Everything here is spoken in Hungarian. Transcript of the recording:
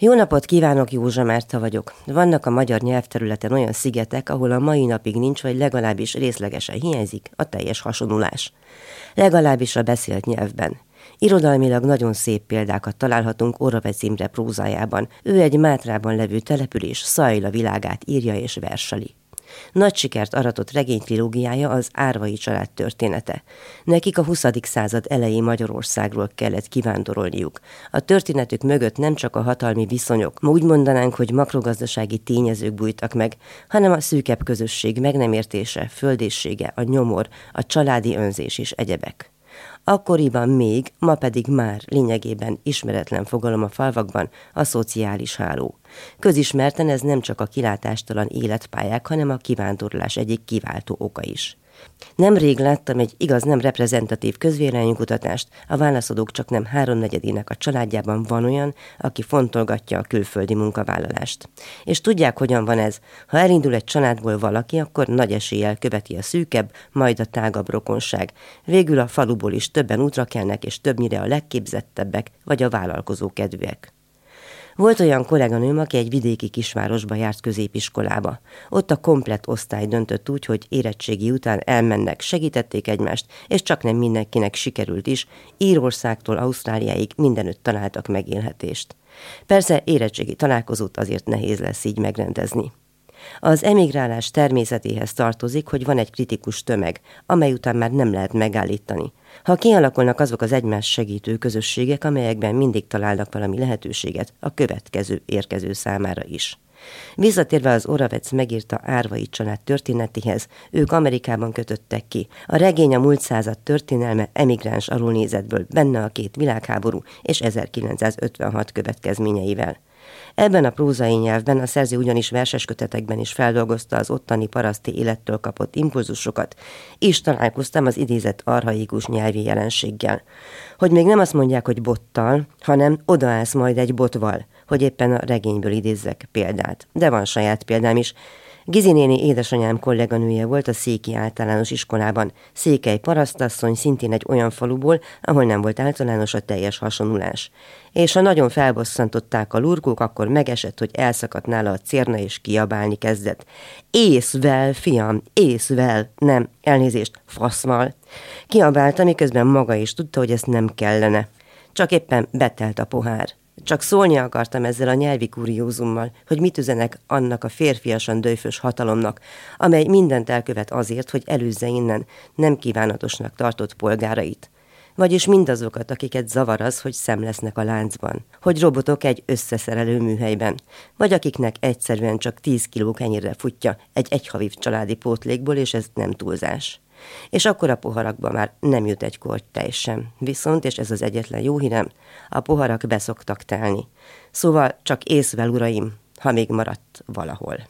Jó napot kívánok, Józsa Márta vagyok. Vannak a magyar nyelvterületen olyan szigetek, ahol a mai napig nincs, vagy legalábbis részlegesen hiányzik a teljes hasonulás. Legalábbis a beszélt nyelvben. Irodalmilag nagyon szép példákat találhatunk Oravec Imre prózájában. Ő egy Mátrában levő település Szajla világát írja és verseli. Nagy sikert aratott regénytrilógiája az Árvai család története. Nekik a 20. század elejé Magyarországról kellett kivándorolniuk. A történetük mögött nem csak a hatalmi viszonyok, ma úgy mondanánk, hogy makrogazdasági tényezők bújtak meg, hanem a szűkebb közösség meg nem értése, földéssége, a nyomor, a családi önzés és egyebek. Akkoriban még, ma pedig már lényegében ismeretlen fogalom a falvakban a szociális háló. Közismerten ez nem csak a kilátástalan életpályák, hanem a kivándorlás egyik kiváltó oka is. Nemrég láttam egy igaz nem reprezentatív közvéleménykutatást, a válaszadók csak nem háromnegyedének a családjában van olyan, aki fontolgatja a külföldi munkavállalást. És tudják, hogyan van ez. Ha elindul egy családból valaki, akkor nagy eséllyel követi a szűkebb, majd a tágabb rokonság. Végül a faluból is többen útra kelnek, és többnyire a legképzettebbek, vagy a vállalkozó kedvűek. Volt olyan kolléganőm, aki egy vidéki kisvárosba járt középiskolába. Ott a komplett osztály döntött úgy, hogy érettségi után elmennek, segítették egymást, és csak nem mindenkinek sikerült is, Írországtól Ausztráliáig mindenütt találtak megélhetést. Persze érettségi találkozót azért nehéz lesz így megrendezni. Az emigrálás természetéhez tartozik, hogy van egy kritikus tömeg, amely után már nem lehet megállítani. Ha kialakulnak azok az egymás segítő közösségek, amelyekben mindig találnak valami lehetőséget a következő érkező számára is. Visszatérve az Oravec megírta Árvai család történetéhez, ők Amerikában kötöttek ki. A regény a múlt század történelme emigráns alulnézetből, benne a két világháború és 1956 következményeivel. Ebben a prózai nyelvben a szerző ugyanis verses kötetekben is feldolgozta az ottani paraszti élettől kapott impulzusokat, és találkoztam az idézett arhaikus nyelvi jelenséggel. Hogy még nem azt mondják, hogy bottal, hanem odaállsz majd egy botval, hogy éppen a regényből idézzek példát. De van saját példám is, Gizi néni édesanyám kolléganője volt a Széki általános iskolában. Székely parasztasszony szintén egy olyan faluból, ahol nem volt általános a teljes hasonulás. És ha nagyon felbosszantották a lurkók, akkor megesett, hogy elszakadt nála a cérna és kiabálni kezdett. Észvel, fiam, észvel, nem, elnézést, faszval. Kiabálta, miközben maga is tudta, hogy ezt nem kellene. Csak éppen betelt a pohár. Csak szólni akartam ezzel a nyelvi kuriózummal, hogy mit üzenek annak a férfiasan dőfös hatalomnak, amely mindent elkövet azért, hogy előzze innen nem kívánatosnak tartott polgárait. Vagyis mindazokat, akiket zavar az, hogy szem lesznek a láncban, hogy robotok egy összeszerelő műhelyben, vagy akiknek egyszerűen csak 10 kiló kenyérre futja egy egyhavív családi pótlékból, és ez nem túlzás. És akkor a poharakba már nem jut egy korty tej sem. Viszont, és ez az egyetlen jó hírem, a poharak beszoktak telni. Szóval csak észvel, uraim, ha még maradt valahol.